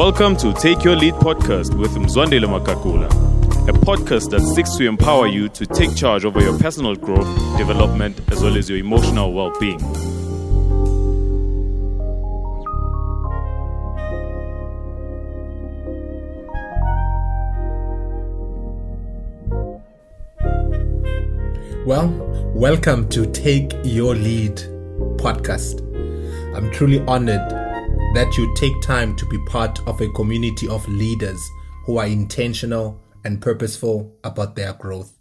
Welcome to Take Your Lead podcast with Mzwandile Makakula, a podcast that seeks to empower you to take charge over your personal growth, development, as well as your emotional well being. Well, welcome to Take Your Lead podcast. I'm truly honored that you take time to be part of a community of leaders who are intentional and purposeful about their growth.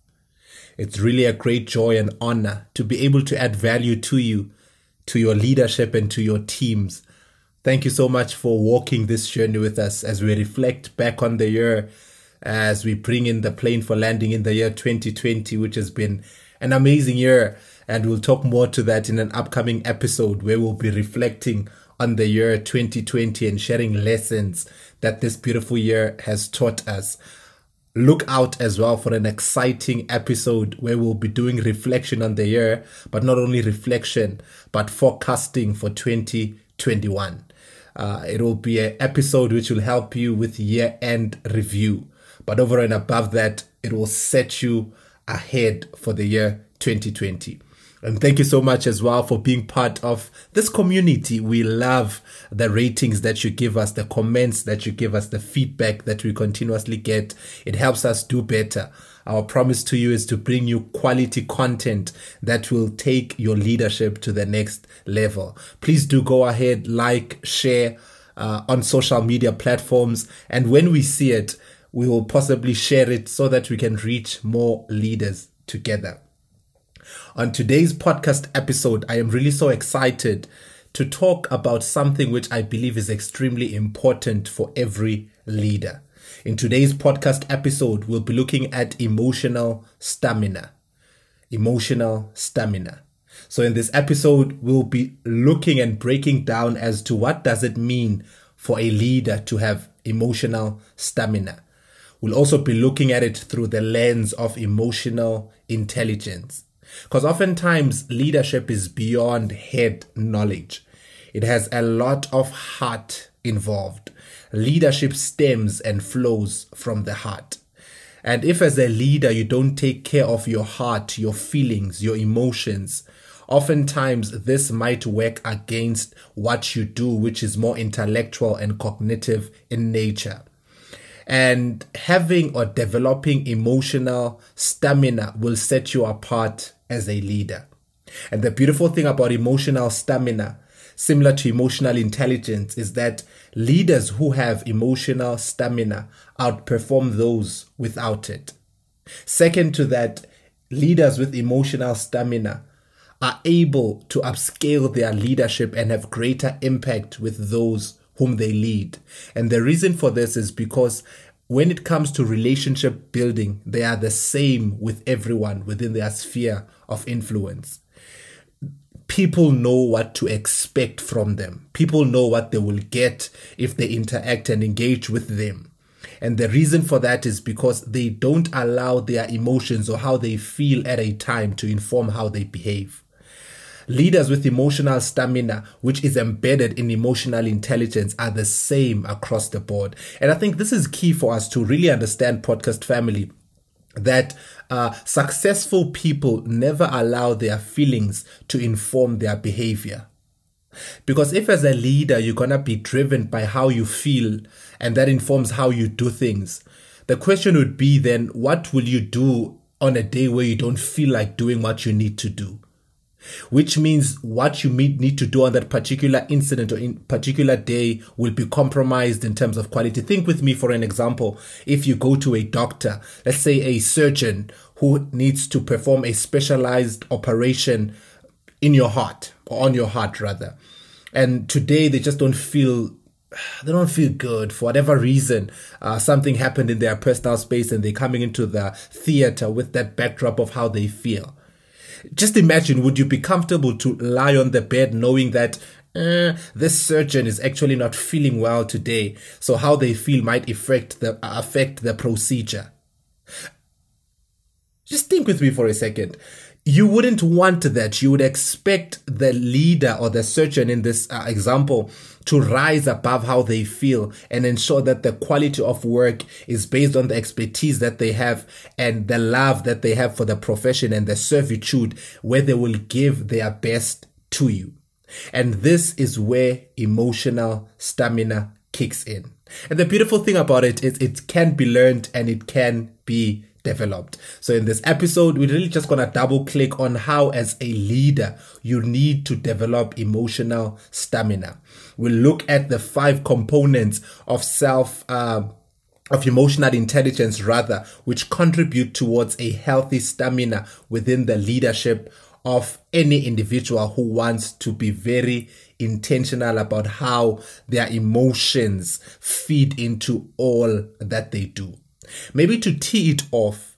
It's really a great joy and honor to be able to add value to you, to your leadership, and to your teams. Thank you so much for walking this journey with us as we reflect back on the year, as we bring in the plane for landing in the year 2020, which has been an amazing year. And we'll talk more to that in an upcoming episode where we'll be reflecting on the year 2020 and sharing lessons that this beautiful year has taught us. Look out as well for an exciting episode where we'll be doing reflection on the year, but not only reflection, but forecasting for 2021. Uh, it will be an episode which will help you with year end review. But over and above that, it will set you ahead for the year 2020. And thank you so much as well for being part of this community. We love the ratings that you give us, the comments that you give us, the feedback that we continuously get. It helps us do better. Our promise to you is to bring you quality content that will take your leadership to the next level. Please do go ahead, like, share uh, on social media platforms. And when we see it, we will possibly share it so that we can reach more leaders together. On today's podcast episode, I am really so excited to talk about something which I believe is extremely important for every leader. In today's podcast episode, we'll be looking at emotional stamina. Emotional stamina. So in this episode, we'll be looking and breaking down as to what does it mean for a leader to have emotional stamina. We'll also be looking at it through the lens of emotional intelligence. Because oftentimes leadership is beyond head knowledge. It has a lot of heart involved. Leadership stems and flows from the heart. And if as a leader you don't take care of your heart, your feelings, your emotions, oftentimes this might work against what you do, which is more intellectual and cognitive in nature. And having or developing emotional stamina will set you apart as a leader. And the beautiful thing about emotional stamina, similar to emotional intelligence, is that leaders who have emotional stamina outperform those without it. Second to that, leaders with emotional stamina are able to upscale their leadership and have greater impact with those whom they lead. And the reason for this is because when it comes to relationship building, they are the same with everyone within their sphere of influence. People know what to expect from them. People know what they will get if they interact and engage with them. And the reason for that is because they don't allow their emotions or how they feel at a time to inform how they behave. Leaders with emotional stamina, which is embedded in emotional intelligence, are the same across the board. And I think this is key for us to really understand podcast family that uh, successful people never allow their feelings to inform their behavior. Because if, as a leader, you're going to be driven by how you feel and that informs how you do things, the question would be then, what will you do on a day where you don't feel like doing what you need to do? Which means what you need to do on that particular incident or in particular day will be compromised in terms of quality. Think with me for an example. If you go to a doctor, let's say a surgeon who needs to perform a specialized operation in your heart or on your heart rather. And today they just don't feel they don't feel good for whatever reason. Uh, something happened in their personal space and they're coming into the theater with that backdrop of how they feel. Just imagine, would you be comfortable to lie on the bed knowing that uh, this surgeon is actually not feeling well today, so how they feel might affect the affect the procedure. Just think with me for a second. you wouldn't want that. You would expect the leader or the surgeon in this uh, example to rise above how they feel and ensure that the quality of work is based on the expertise that they have and the love that they have for the profession and the servitude where they will give their best to you. And this is where emotional stamina kicks in. And the beautiful thing about it is it can be learned and it can be developed. So in this episode, we're really just going to double click on how as a leader, you need to develop emotional stamina. We'll look at the five components of self, uh, of emotional intelligence rather, which contribute towards a healthy stamina within the leadership of any individual who wants to be very intentional about how their emotions feed into all that they do. Maybe to tee it off,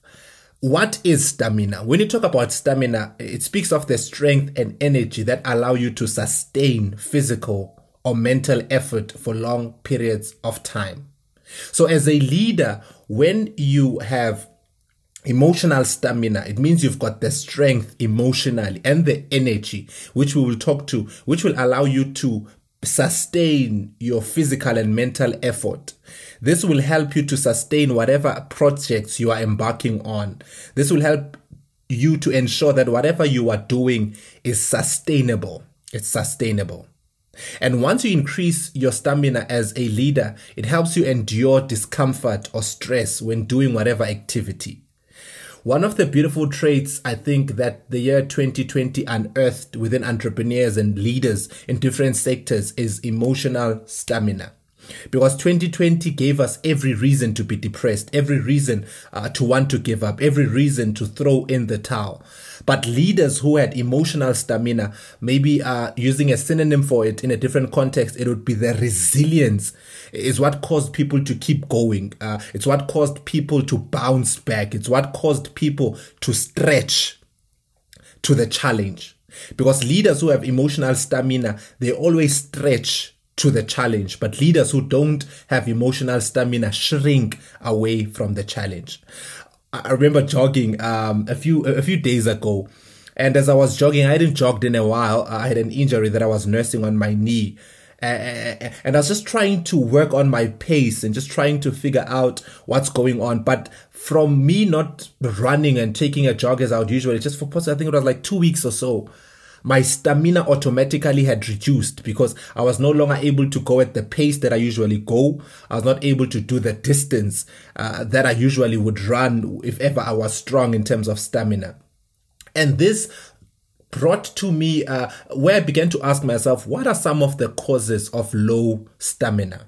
what is stamina? When you talk about stamina, it speaks of the strength and energy that allow you to sustain physical or mental effort for long periods of time. So, as a leader, when you have emotional stamina, it means you've got the strength emotionally and the energy, which we will talk to, which will allow you to sustain your physical and mental effort. This will help you to sustain whatever projects you are embarking on. This will help you to ensure that whatever you are doing is sustainable. It's sustainable. And once you increase your stamina as a leader, it helps you endure discomfort or stress when doing whatever activity. One of the beautiful traits I think that the year 2020 unearthed within entrepreneurs and leaders in different sectors is emotional stamina. Because 2020 gave us every reason to be depressed, every reason uh, to want to give up, every reason to throw in the towel. But leaders who had emotional stamina, maybe uh, using a synonym for it in a different context, it would be the resilience is what caused people to keep going. Uh, it's what caused people to bounce back. It's what caused people to stretch to the challenge. Because leaders who have emotional stamina, they always stretch to the challenge. But leaders who don't have emotional stamina shrink away from the challenge. I remember jogging um, a few a few days ago, and as I was jogging, I hadn't jogged in a while. I had an injury that I was nursing on my knee. and I was just trying to work on my pace and just trying to figure out what's going on. But from me not running and taking a jog as I would usually, just for I think it was like two weeks or so, my stamina automatically had reduced because I was no longer able to go at the pace that I usually go. I was not able to do the distance uh, that I usually would run if ever I was strong in terms of stamina. And this brought to me uh, where I began to ask myself, what are some of the causes of low stamina?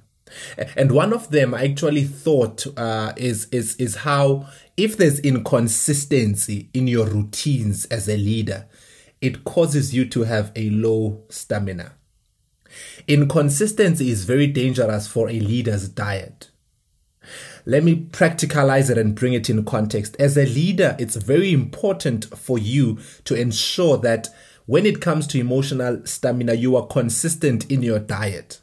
And one of them I actually thought uh, is is is how if there's inconsistency in your routines as a leader, it causes you to have a low stamina. Inconsistency is very dangerous for a leader's diet. Let me practicalize it and bring it in context. As a leader, it's very important for you to ensure that when it comes to emotional stamina, you are consistent in your diet.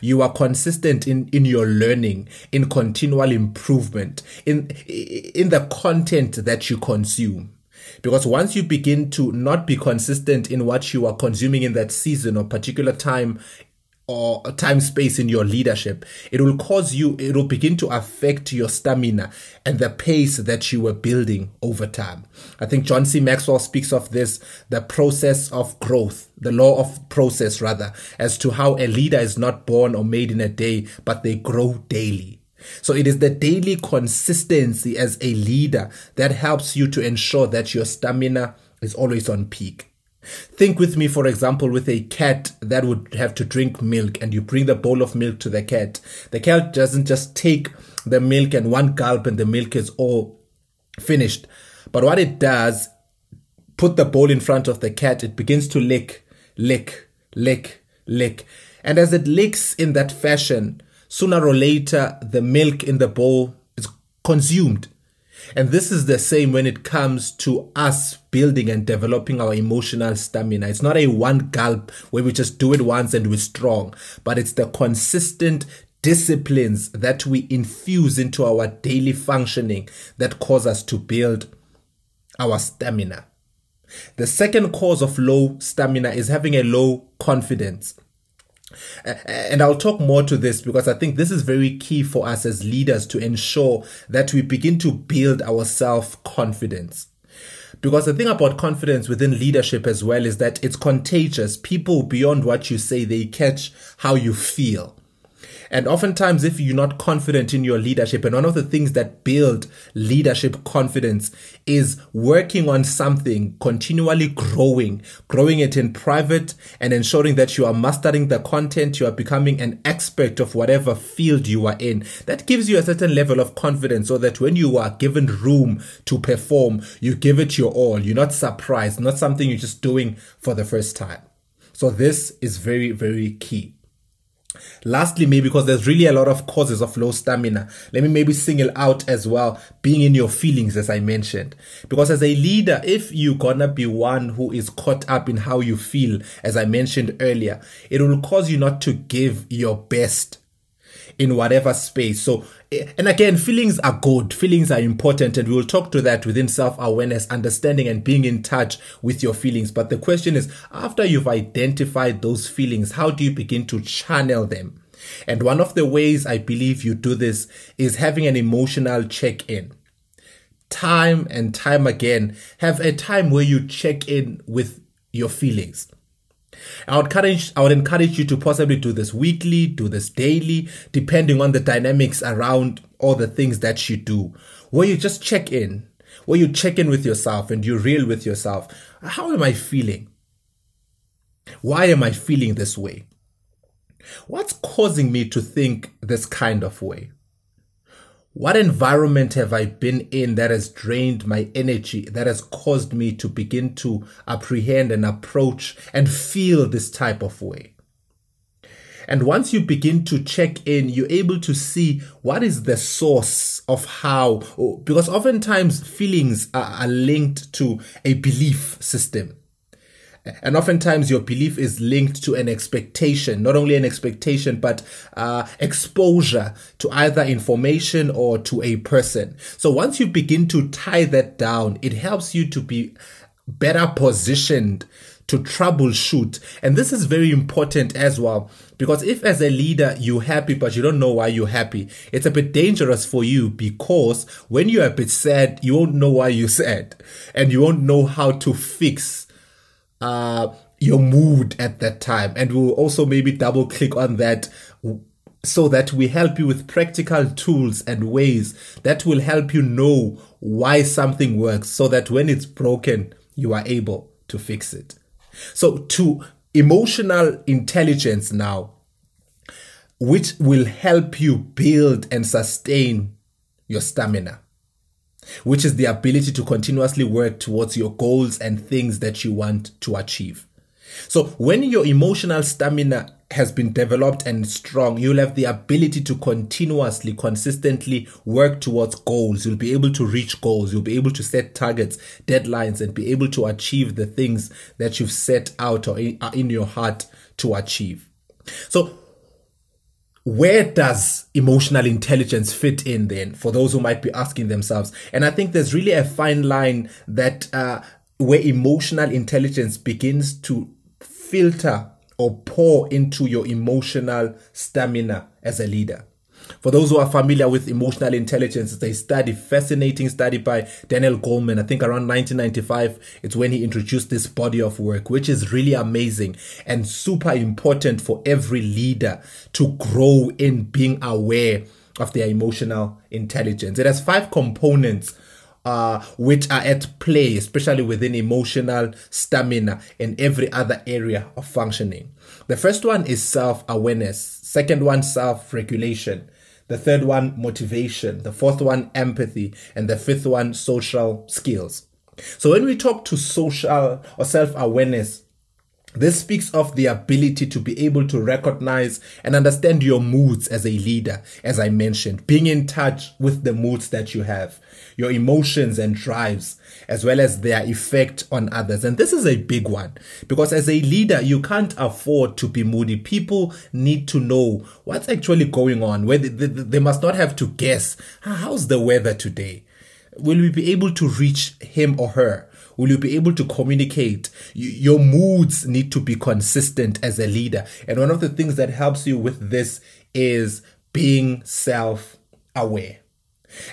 You are consistent in, in your learning, in continual improvement, in, in the content that you consume. Because once you begin to not be consistent in what you are consuming in that season or particular time or time space in your leadership, it will cause you, it will begin to affect your stamina and the pace that you were building over time. I think John C. Maxwell speaks of this, the process of growth, the law of process rather, as to how a leader is not born or made in a day, but they grow daily. So it is the daily consistency as a leader that helps you to ensure that your stamina is always on peak. Think with me, for example, with a cat that would have to drink milk and you bring the bowl of milk to the cat. The cat doesn't just take the milk and one gulp and the milk is all finished. But what it does, put the bowl in front of the cat, it begins to lick, lick, lick, lick. And as it licks in that fashion, sooner or later the milk in the bowl is consumed. And this is the same when it comes to us building and developing our emotional stamina. It's not a one gulp where we just do it once and we're strong, but it's the consistent disciplines that we infuse into our daily functioning that cause us to build our stamina. The second cause of low stamina is having a low confidence. And I'll talk more to this because I think this is very key for us as leaders to ensure that we begin to build our self confidence. Because the thing about confidence within leadership as well is that it's contagious. People beyond what you say, they catch how you feel. And oftentimes, if you're not confident in your leadership, and one of the things that build leadership confidence is working on something, continually growing, growing it in private and ensuring that you are mastering the content, you are becoming an expert of whatever field you are in. That gives you a certain level of confidence so that when you are given room to perform, you give it your all. You're not surprised, not something you're just doing for the first time. So this is very, very key. Lastly, maybe because there's really a lot of causes of low stamina, let me maybe single out as well being in your feelings, as I mentioned. Because as a leader, if you're gonna be one who is caught up in how you feel, as I mentioned earlier, it will cause you not to give your best in whatever space. So, and again, feelings are good. Feelings are important. And we'll talk to that within self awareness, understanding and being in touch with your feelings. But the question is, after you've identified those feelings, how do you begin to channel them? And one of the ways I believe you do this is having an emotional check in. Time and time again, have a time where you check in with your feelings. I would encourage I would encourage you to possibly do this weekly, do this daily, depending on the dynamics around all the things that you do. Where you just check in, where you check in with yourself and you're real with yourself. How am I feeling? Why am I feeling this way? What's causing me to think this kind of way? What environment have I been in that has drained my energy, that has caused me to begin to apprehend and approach and feel this type of way? And once you begin to check in, you're able to see what is the source of how, because oftentimes feelings are, linked to a belief system. And oftentimes your belief is linked to an expectation, not only an expectation, but uh, exposure to either information or to a person. So once you begin to tie that down, it helps you to be better positioned to troubleshoot. And this is very important as well. Because if as a leader you're happy but you don't know why you're happy, it's a bit dangerous for you because when you're a bit sad, you won't know why you're sad and you won't know how to fix uh, your mood at that time. And we'll also maybe double click on that so that we help you with practical tools and ways that will help you know why something works so that when it's broken, you are able to fix it. So, to emotional intelligence now, which will help you build and sustain your stamina which is the ability to continuously work towards your goals and things that you want to achieve. So, when your emotional stamina has been developed and strong, you'll have the ability to continuously, consistently work towards goals. You'll be able to reach goals. You'll be able to set targets, deadlines, and be able to achieve the things that you've set out or in uh, your heart to achieve. So, where does emotional intelligence fit in then for those who might be asking themselves? And i think there's really a fine line that uh, where emotional intelligence begins to filter or pour into your emotional stamina as a leader for those who are familiar with emotional intelligence, it's a study, fascinating study by Daniel Goleman. I think around 1995, it's when he introduced this body of work, which is really amazing and super important for every leader to grow in being aware of their emotional intelligence. It has five components uh, which are at play, especially within emotional stamina and every other area of functioning. The first one is self awareness, second one, self regulation, the third one, motivation. The fourth one, empathy. And the fifth one, social skills. So when we talk to social or self awareness, this speaks of the ability to be able to recognize and understand your moods as a leader, as I mentioned, being in touch with the moods that you have, your emotions and drives, as well as their effect on others. And this is a big one because as a leader, you can't afford to be moody. People need to know what's actually going on, where they, they, they must not have to guess ah, how's the weather today? Will we be able to reach him or her? will you be able to communicate? your moods need to be consistent as a leader. And one of the things that helps you with this is being self aware.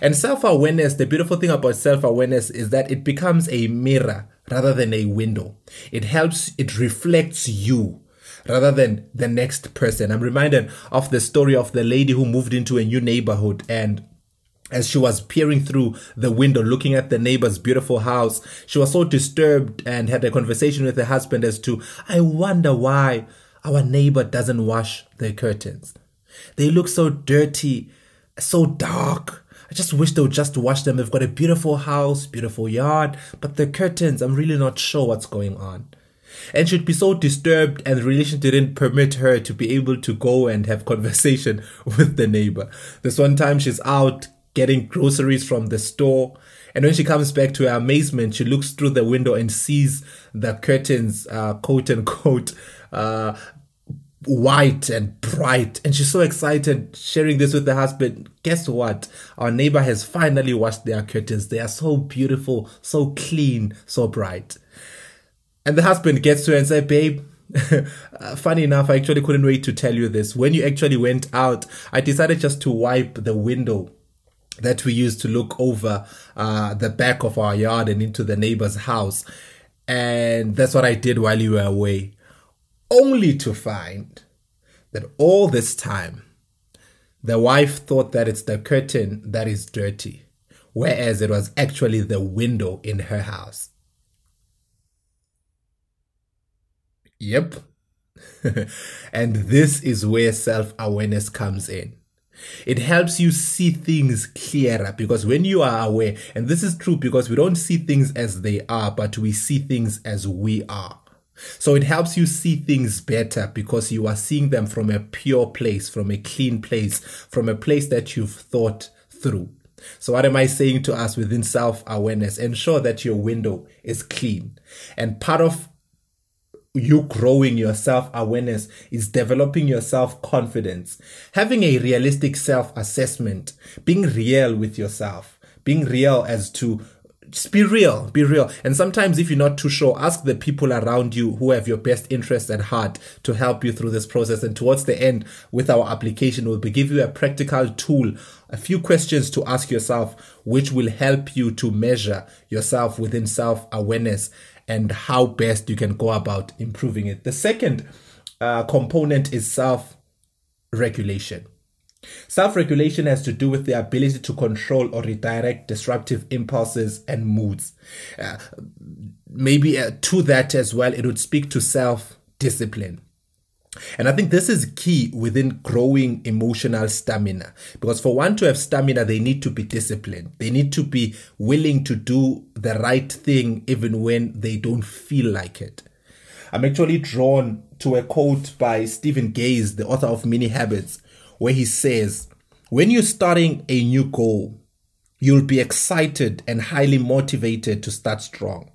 And self awareness, the beautiful thing about self awareness is that it becomes a mirror rather than a window. It helps, it reflects you rather than the next person. I'm reminded of the story of the lady who moved into a new neighborhood and as she was peering through the window looking at the neighbor's beautiful house, she was so disturbed and had a conversation with her husband as to, I wonder why our neighbor doesn't wash their curtains. They look so dirty, so dark. I just wish they would just wash them. They've got a beautiful house, beautiful yard, but the curtains, I'm really not sure what's going on. And she'd be so disturbed, and the relation didn't permit her to be able to go and have conversation with the neighbor. This one time she's out getting groceries from the store. And when she comes back to her amazement, she looks through the window and sees the curtains, uh, quote unquote, uh, white and bright. And she's so excited sharing this with her husband. Guess what? Our neighbor has finally washed their curtains. They are so beautiful, so clean, so bright. And the husband gets to her and says, Babe, uh, funny enough, I actually couldn't wait to tell you this. When you actually went out, I decided just to wipe the window that we used to look over uh, the back of our yard and into the neighbor's house. And that's what I did while you were away only to find that all this time the wife thought that it's the curtain that is dirty, whereas it was actually the window in her house. Yep. and this is where self awareness comes in. It helps you see things clearer because when you are aware, and this is true because we don't see things as they are, but we see things as we are. So it helps you see things better because you are seeing them from a pure place, from a clean place, from a place that you've thought through. So, what am I saying to us within self awareness? Ensure that your window is clean. And part of you growing your self awareness is developing your self confidence, having a realistic self assessment, being real with yourself, being real as to just be real, be real. And sometimes, if you're not too sure, ask the people around you who have your best interests at heart to help you through this process. And towards the end, with our application, we'll give you a practical tool, a few questions to ask yourself, which will help you to measure yourself within self awareness and how best you can go about improving it. The second uh, component is self regulation. Self regulation has to do with the ability to control or redirect disruptive impulses and moods. Uh, maybe uh, to that as well, it would speak to self discipline. And I think this is key within growing emotional stamina because for one to have stamina, they need to be disciplined. They need to be willing to do the right thing even when they don't feel like it. I'm actually drawn to a quote by Stephen Guise, the author of Mini Habits, where he says, When you're starting a new goal, you'll be excited and highly motivated to start strong.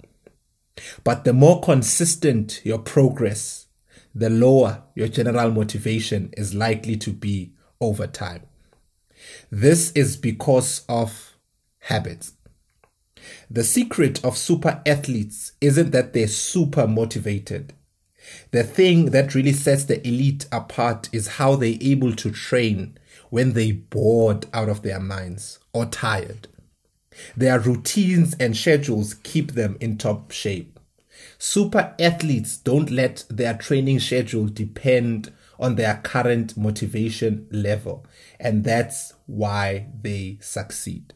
But the more consistent your progress, the lower your general motivation is likely to be over time. This is because of habits. The secret of super athletes isn't that they're super motivated. The thing that really sets the elite apart is how they're able to train when they're bored out of their minds or tired. Their routines and schedules keep them in top shape. Super athletes don't let their training schedule depend on their current motivation level, and that's why they succeed.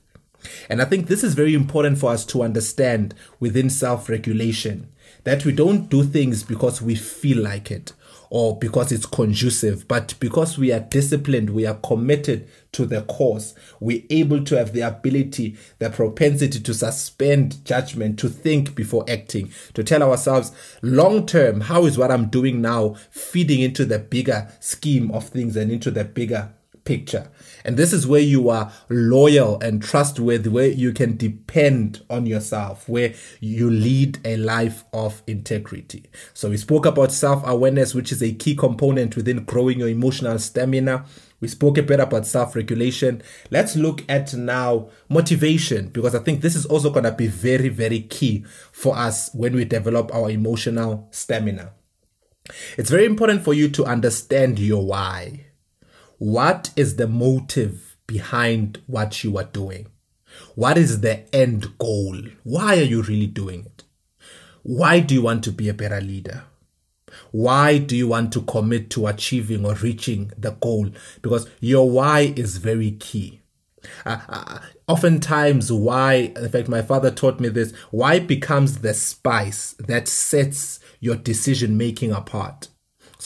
And I think this is very important for us to understand within self regulation that we don't do things because we feel like it or because it's conducive, but because we are disciplined, we are committed to the cause, we're able to have the ability, the propensity to suspend judgment, to think before acting, to tell ourselves long term, how is what I'm doing now feeding into the bigger scheme of things and into the bigger picture. And this is where you are loyal and trustworthy, where you can depend on yourself, where you lead a life of integrity. So we spoke about self awareness, which is a key component within growing your emotional stamina. We spoke a bit about self regulation. Let's look at now motivation because I think this is also going to be very, very key for us when we develop our emotional stamina. It's very important for you to understand your why. What is the motive behind what you are doing? What is the end goal? Why are you really doing it? Why do you want to be a better leader? Why do you want to commit to achieving or reaching the goal? Because your why is very key. Uh, uh, oftentimes, why, in fact, my father taught me this, why becomes the spice that sets your decision making apart.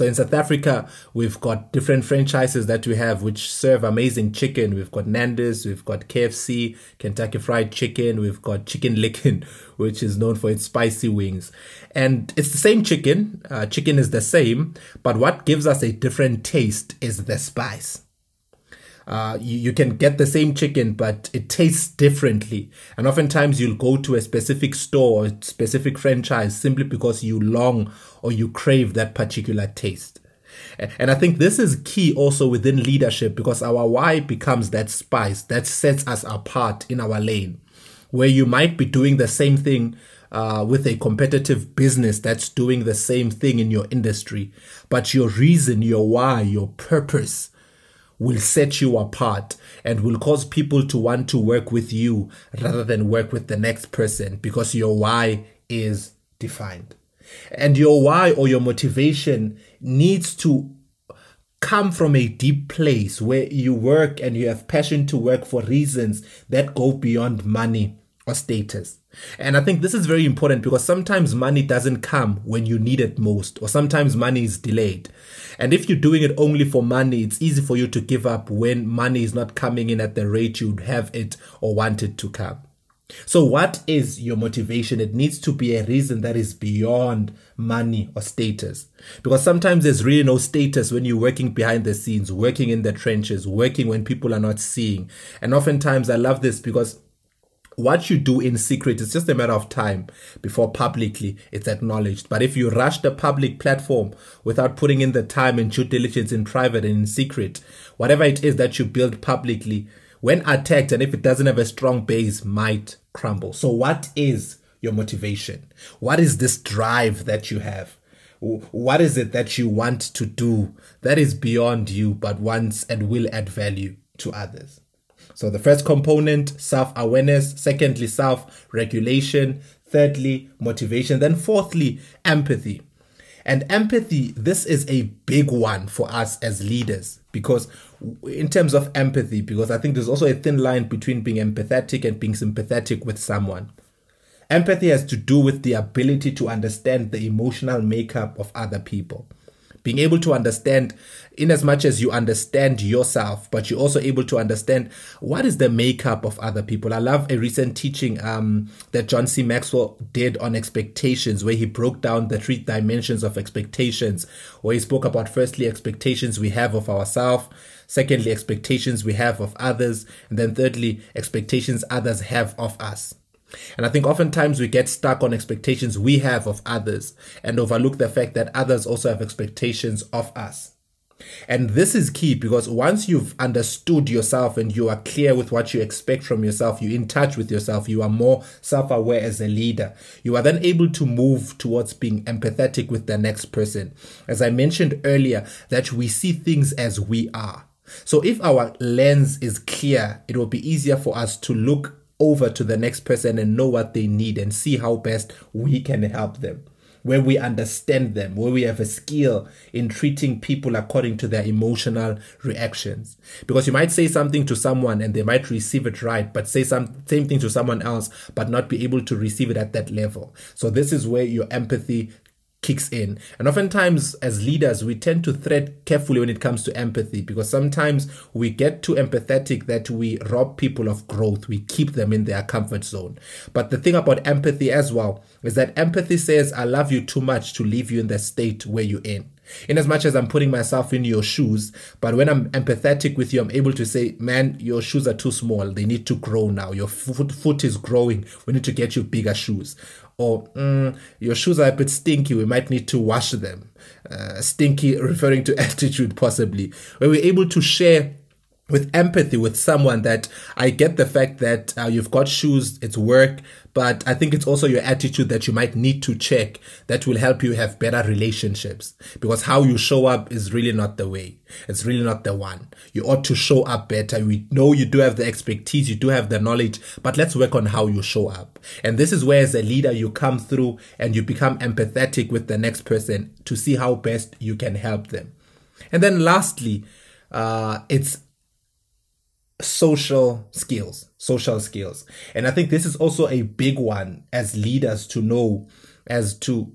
So in South Africa, we've got different franchises that we have which serve amazing chicken. We've got Nando's, we've got KFC, Kentucky Fried Chicken, we've got Chicken Licken, which is known for its spicy wings. And it's the same chicken. Uh, chicken is the same, but what gives us a different taste is the spice. Uh, you, you, can get the same chicken, but it tastes differently. And oftentimes you'll go to a specific store or specific franchise simply because you long or you crave that particular taste. And I think this is key also within leadership because our why becomes that spice that sets us apart in our lane. Where you might be doing the same thing uh, with a competitive business that's doing the same thing in your industry, but your reason, your why, your purpose will set you apart and will cause people to want to work with you rather than work with the next person because your why is defined. And your why or your motivation needs to come from a deep place where you work and you have passion to work for reasons that go beyond money or status. And I think this is very important because sometimes money doesn't come when you need it most, or sometimes money is delayed. And if you're doing it only for money, it's easy for you to give up when money is not coming in at the rate you'd have it or want it to come. So, what is your motivation? It needs to be a reason that is beyond money or status. Because sometimes there's really no status when you're working behind the scenes, working in the trenches, working when people are not seeing. And oftentimes, I love this because what you do in secret is just a matter of time before publicly it's acknowledged. But if you rush the public platform without putting in the time and due diligence in private and in secret, whatever it is that you build publicly, when attacked and if it doesn't have a strong base, might crumble. So, what is your motivation? What is this drive that you have? What is it that you want to do that is beyond you but wants and will add value to others? So the first component, self-awareness. Secondly, self-regulation. Thirdly, motivation. Then fourthly, empathy. And empathy, this is a big one for us as leaders because, in terms of empathy, because I think there's also a thin line between being empathetic and being sympathetic with someone. Empathy has to do with the ability to understand the emotional makeup of other people being able to understand in as much as you understand yourself but you're also able to understand what is the makeup of other people. I love a recent teaching um, that john c. Maxwell did on expectations where he broke down the three dimensions of expectations where he spoke about firstly expectations we have of ourselves secondly expectations we have of others and then thirdly expectations others have of us and I think oftentimes we get stuck on expectations we have of others and overlook the fact that others also have expectations of us. And this is key because once you've understood yourself and you are clear with what you expect from yourself, you're in touch with yourself, you are more self aware as a leader, you are then able to move towards being empathetic with the next person. As I mentioned earlier, that we see things as we are. So if our lens is clear, it will be easier for us to look over to the next person and know what they need and see how best we can help them. Where we understand them, where we have a skill in treating people according to their emotional reactions. Because you might say something to someone and they might receive it right, but say some same thing to someone else, but not be able to receive it at that level. So this is where your empathy kicks in. And oftentimes, as leaders, we tend to tread carefully when it comes to empathy because sometimes we get too empathetic that we rob people of growth. We keep them in their comfort zone. But the thing about empathy as well is that empathy says, I love you too much to leave you in the state where you're in. In as much as I'm putting myself in your shoes, but when I'm empathetic with you, I'm able to say, man, your shoes are too small. They need to grow now. Your foot, foot is growing. We need to get you bigger shoes or mm, your shoes are a bit stinky, we might need to wash them. Uh, stinky referring to attitude, possibly. Where we're able to share with empathy with someone that I get the fact that uh, you've got shoes, it's work, but I think it's also your attitude that you might need to check that will help you have better relationships because how you show up is really not the way. It's really not the one. You ought to show up better. We know you do have the expertise, you do have the knowledge, but let's work on how you show up. And this is where as a leader you come through and you become empathetic with the next person to see how best you can help them. And then lastly, uh, it's social skills, social skills. And I think this is also a big one as leaders to know as to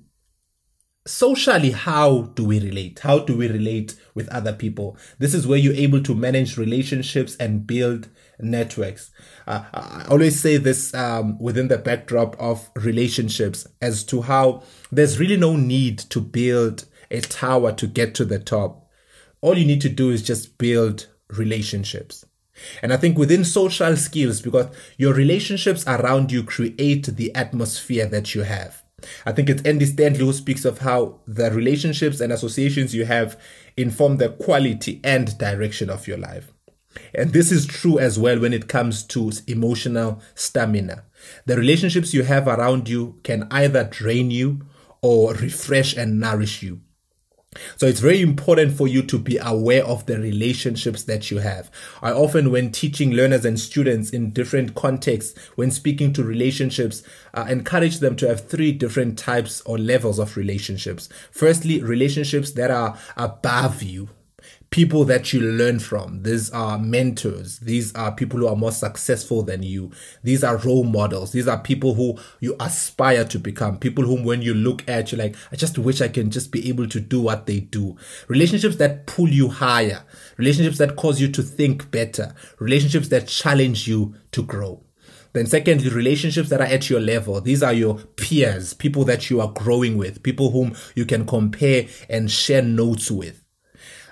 socially how do we relate? How do we relate with other people? This is where you're able to manage relationships and build networks. Uh, i always say this um, within the backdrop of relationships as to how there's really no need to build a tower to get to the top. All you need to do is just build relationships and I think within social skills, because your relationships around you create the atmosphere that you have. I think it's Andy Stanley who speaks of how the relationships and associations you have inform the quality and direction of your life. And this is true as well when it comes to emotional stamina. The relationships you have around you can either drain you or refresh and nourish you. So it's very important for you to be aware of the relationships that you have. I often, when teaching learners and students in different contexts, when speaking to relationships, uh, encourage them to have three different types or levels of relationships. Firstly, relationships that are above you people that you learn from. These are mentors. These are people who are more successful than you. These are role models. These are people who you aspire to become. People whom when you look at, you're like, I just wish I can just be able to do what they do. Relationships that pull you higher. Relationships that cause you to think better. Relationships that challenge you to grow. Then secondly, relationships that are at your level. These are your peers, people that you are growing with, people whom you can compare and share notes with.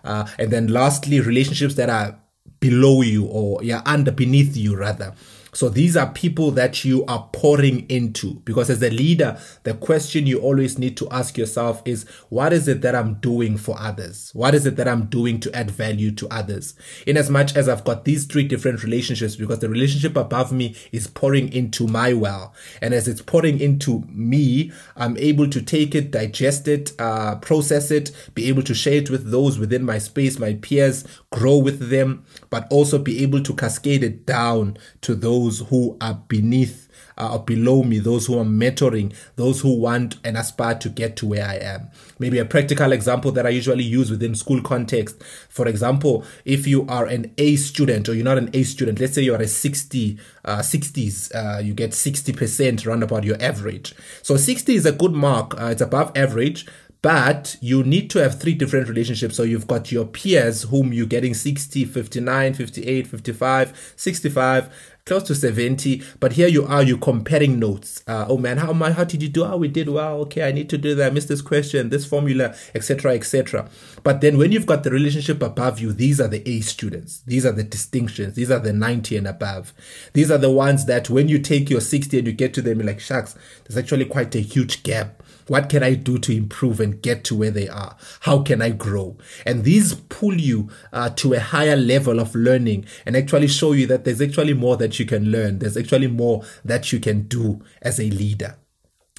Uh, and then lastly, relationships that are below you or yeah under beneath you rather so these are people that you are pouring into because as a leader, the question you always need to ask yourself is what is it that I'm doing for others? What is it that I'm doing to add value to others? In as much as I've got these three different relationships because the relationship above me is pouring into my well. And as it's pouring into me, I'm able to take it, digest it, uh, process it, be able to share it with those within my space, my peers, grow with them, but also be able to cascade it down to those those who are beneath uh, or below me, those who are mentoring, those who want and aspire to get to where I am. Maybe a practical example that I usually use within school context. For example, if you are an A student or you're not an A student, let's say you are a 60, uh, 60s, uh, you get 60% round about your average. So 60 is a good mark. Uh, it's above average but you need to have three different relationships so you've got your peers whom you're getting 60 59 58 55 65 close to 70 but here you are you comparing notes. Uh, oh man how am I, how did you do? Oh we did well. Okay i need to do that. I missed this question this formula etc etc but then when you've got the relationship above you these are the a students. These are the distinctions. These are the 90 and above. These are the ones that when you take your 60 and you get to them like shucks there's actually quite a huge gap what can I do to improve and get to where they are? How can I grow? And these pull you uh, to a higher level of learning and actually show you that there's actually more that you can learn. There's actually more that you can do as a leader.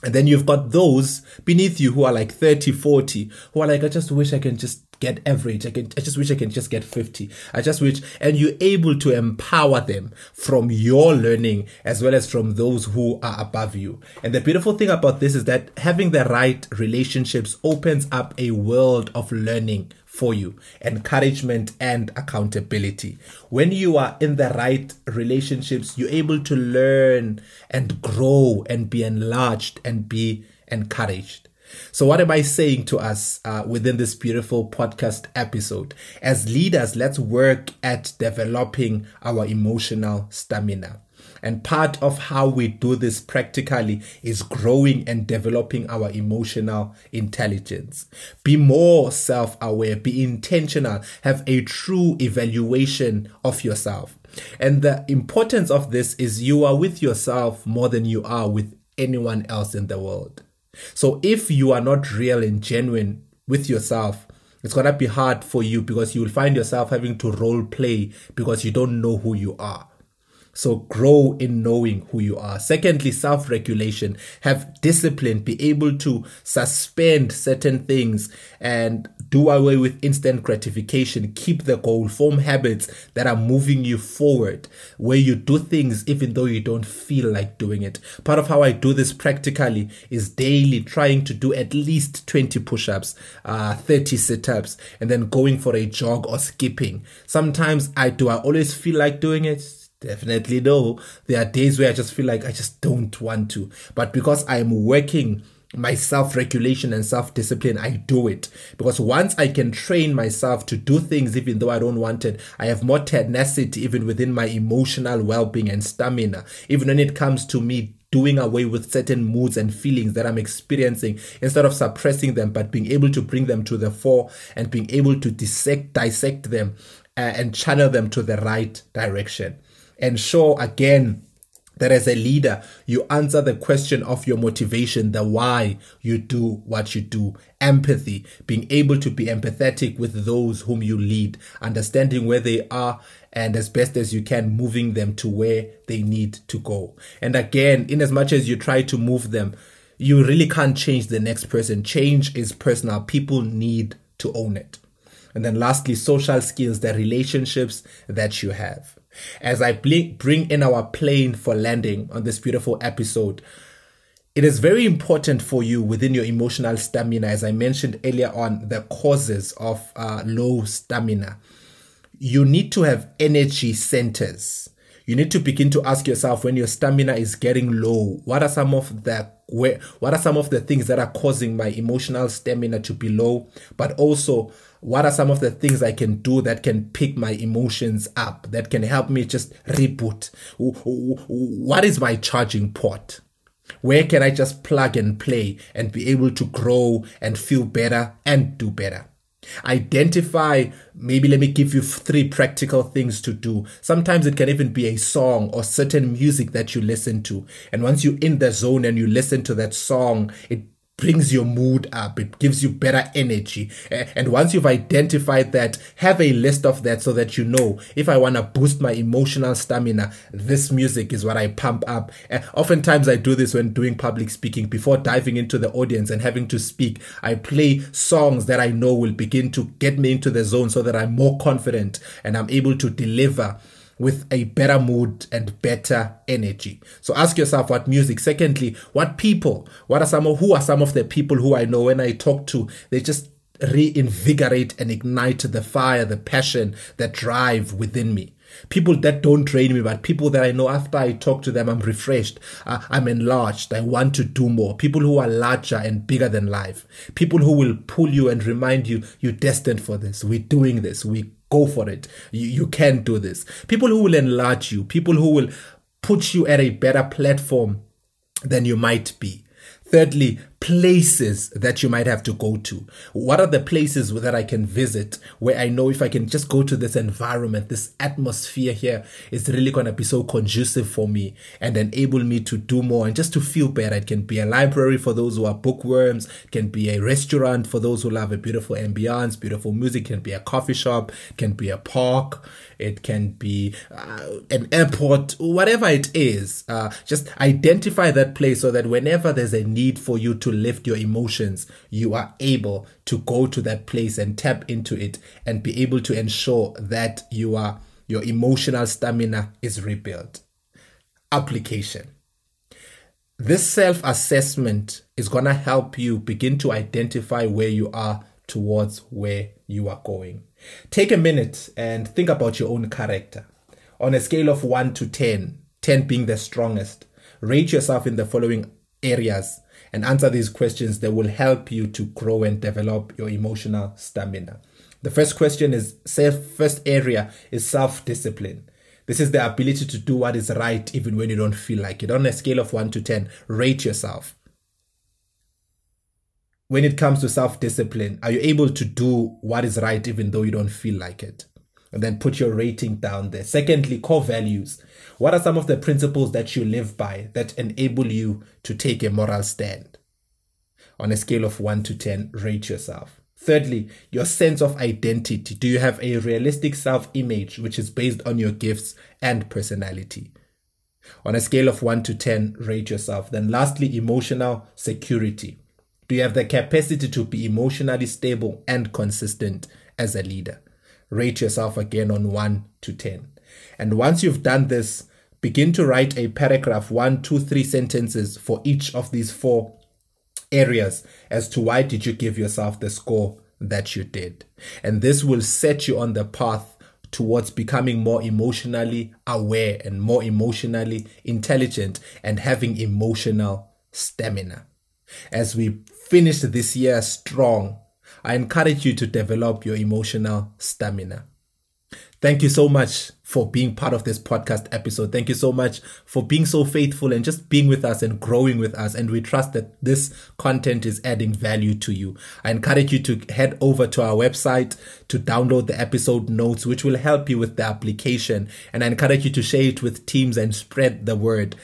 And then you've got those beneath you who are like 30, 40, who are like, I just wish I can just get average. I can I just wish I can just get 50. I just wish and you're able to empower them from your learning as well as from those who are above you. And the beautiful thing about this is that having the right relationships opens up a world of learning for you, encouragement and accountability. When you are in the right relationships, you're able to learn and grow and be enlarged and be encouraged. So, what am I saying to us uh, within this beautiful podcast episode? As leaders, let's work at developing our emotional stamina. And part of how we do this practically is growing and developing our emotional intelligence. Be more self aware, be intentional, have a true evaluation of yourself. And the importance of this is you are with yourself more than you are with anyone else in the world. So if you are not real and genuine with yourself, it's gonna be hard for you because you will find yourself having to role play because you don't know who you are. So grow in knowing who you are. Secondly, self regulation. Have discipline. Be able to suspend certain things and do away with instant gratification. Keep the goal. Form habits that are moving you forward, where you do things even though you don't feel like doing it. Part of how I do this practically is daily trying to do at least 20 push ups, uh, 30 sit ups, and then going for a jog or skipping. Sometimes I do. I always feel like doing it Definitely no. There are days where I just feel like I just don't want to. But because I'm working my self regulation and self discipline, I do it. Because once I can train myself to do things even though I don't want it, I have more tenacity even within my emotional well being and stamina. Even when it comes to me doing away with certain moods and feelings that I'm experiencing instead of suppressing them, but being able to bring them to the fore and being able to dissect, dissect them uh, and channel them to the right direction ensure again that as a leader, you answer the question of your motivation, the why you do what you do. Empathy, being able to be empathetic with those whom you lead, understanding where they are, and as best as you can, moving them to where they need to go. And again, in as much as you try to move them, you really can't change the next person. Change is personal. People need to own it. And then lastly, social skills, the relationships that you have. As I bring in our plane for landing on this beautiful episode, it is very important for you within your emotional stamina, as I mentioned earlier on, the causes of uh, low stamina. You need to have energy centers. You need to begin to ask yourself when your stamina is getting low, what are some of the where, what are some of the things that are causing my emotional stamina to be low, but also what are some of the things I can do that can pick my emotions up, that can help me just reboot? What is my charging port? Where can I just plug and play and be able to grow and feel better and do better? Identify, maybe let me give you three practical things to do. Sometimes it can even be a song or certain music that you listen to. And once you're in the zone and you listen to that song, it brings your mood up. It gives you better energy. And once you've identified that have a list of that so that you know if i want to boost my emotional stamina this music is what i pump up. Oftentimes i do this when doing public speaking. Before diving into the audience and having to speak i play songs that i know will begin to get me into the zone so that i'm more confident and i'm able to deliver with a better mood and better energy. So ask yourself what music. Secondly, what people? What are some of who are some of the people who I know when I talk to? They just reinvigorate and ignite the fire, the passion, the drive within me. People that don't drain me, but people that I know after I talk to them, I'm refreshed, uh, I'm enlarged, I want to do more. People who are larger and bigger than life. People who will pull you and remind you, you're destined for this. We're doing this. We go for it. You, you can do this. People who will enlarge you, people who will put you at a better platform than you might be. Thirdly, places that you might have to go to. What are the places that I can visit where I know if I can just go to this environment, this atmosphere here is really going to be so conducive for me and enable me to do more and just to feel better. It can be a library for those who are bookworms, it can be a restaurant for those who love a beautiful ambiance, beautiful music, it can be a coffee shop, it can be a park, it can be uh, an airport, whatever it is. Uh, just identify that place so that whenever there's a need for you to lift your emotions, you are able to go to that place and tap into it and be able to ensure that you are your emotional stamina is rebuilt. Application. This self assessment is going to help you begin to identify where you are towards where you are going. Take a minute and think about your own character. On a scale of 1 to 10, 10 being the strongest, rate yourself in the following areas and answer these questions that will help you to grow and develop your emotional stamina. The first question is first area is self-discipline. This is the ability to do what is right even when you don't feel like it. On a scale of 1 to 10, rate yourself. When it comes to self discipline, are you able to do what is right even though you don't feel like it? And then put your rating down there. Secondly, core values. What are some of the principles that you live by that enable you to take a moral stand? On a scale of 1 to 10, rate yourself. Thirdly, your sense of identity. Do you have a realistic self image which is based on your gifts and personality? On a scale of 1 to 10, rate yourself. Then, lastly, emotional security. Do you have the capacity to be emotionally stable and consistent as a leader? Rate yourself again on 1 to 10. And once you've done this, begin to write a paragraph, one, two, three sentences for each of these four areas as to why did you give yourself the score that you did. And this will set you on the path towards becoming more emotionally aware and more emotionally intelligent and having emotional stamina. As we finish this year strong, I encourage you to develop your emotional stamina. Thank you so much for being part of this podcast episode. Thank you so much for being so faithful and just being with us and growing with us. And we trust that this content is adding value to you. I encourage you to head over to our website to download the episode notes, which will help you with the application. And I encourage you to share it with teams and spread the word.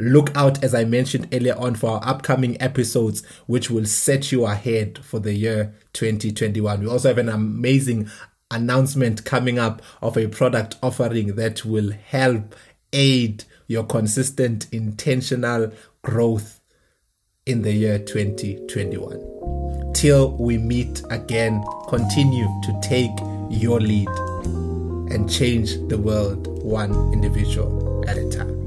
Look out, as I mentioned earlier on, for our upcoming episodes, which will set you ahead for the year 2021. We also have an amazing announcement coming up of a product offering that will help aid your consistent intentional growth in the year 2021. Till we meet again, continue to take your lead and change the world one individual at a time.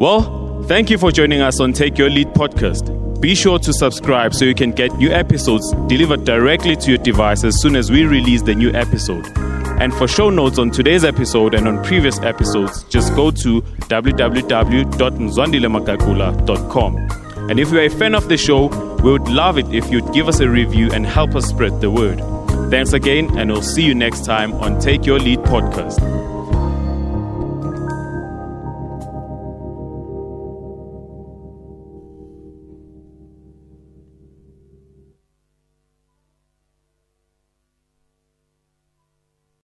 Well, thank you for joining us on Take Your Lead podcast. Be sure to subscribe so you can get new episodes delivered directly to your device as soon as we release the new episode. And for show notes on today's episode and on previous episodes, just go to www.mzwandilemakakula.com. And if you're a fan of the show, we would love it if you'd give us a review and help us spread the word. Thanks again, and we'll see you next time on Take Your Lead podcast.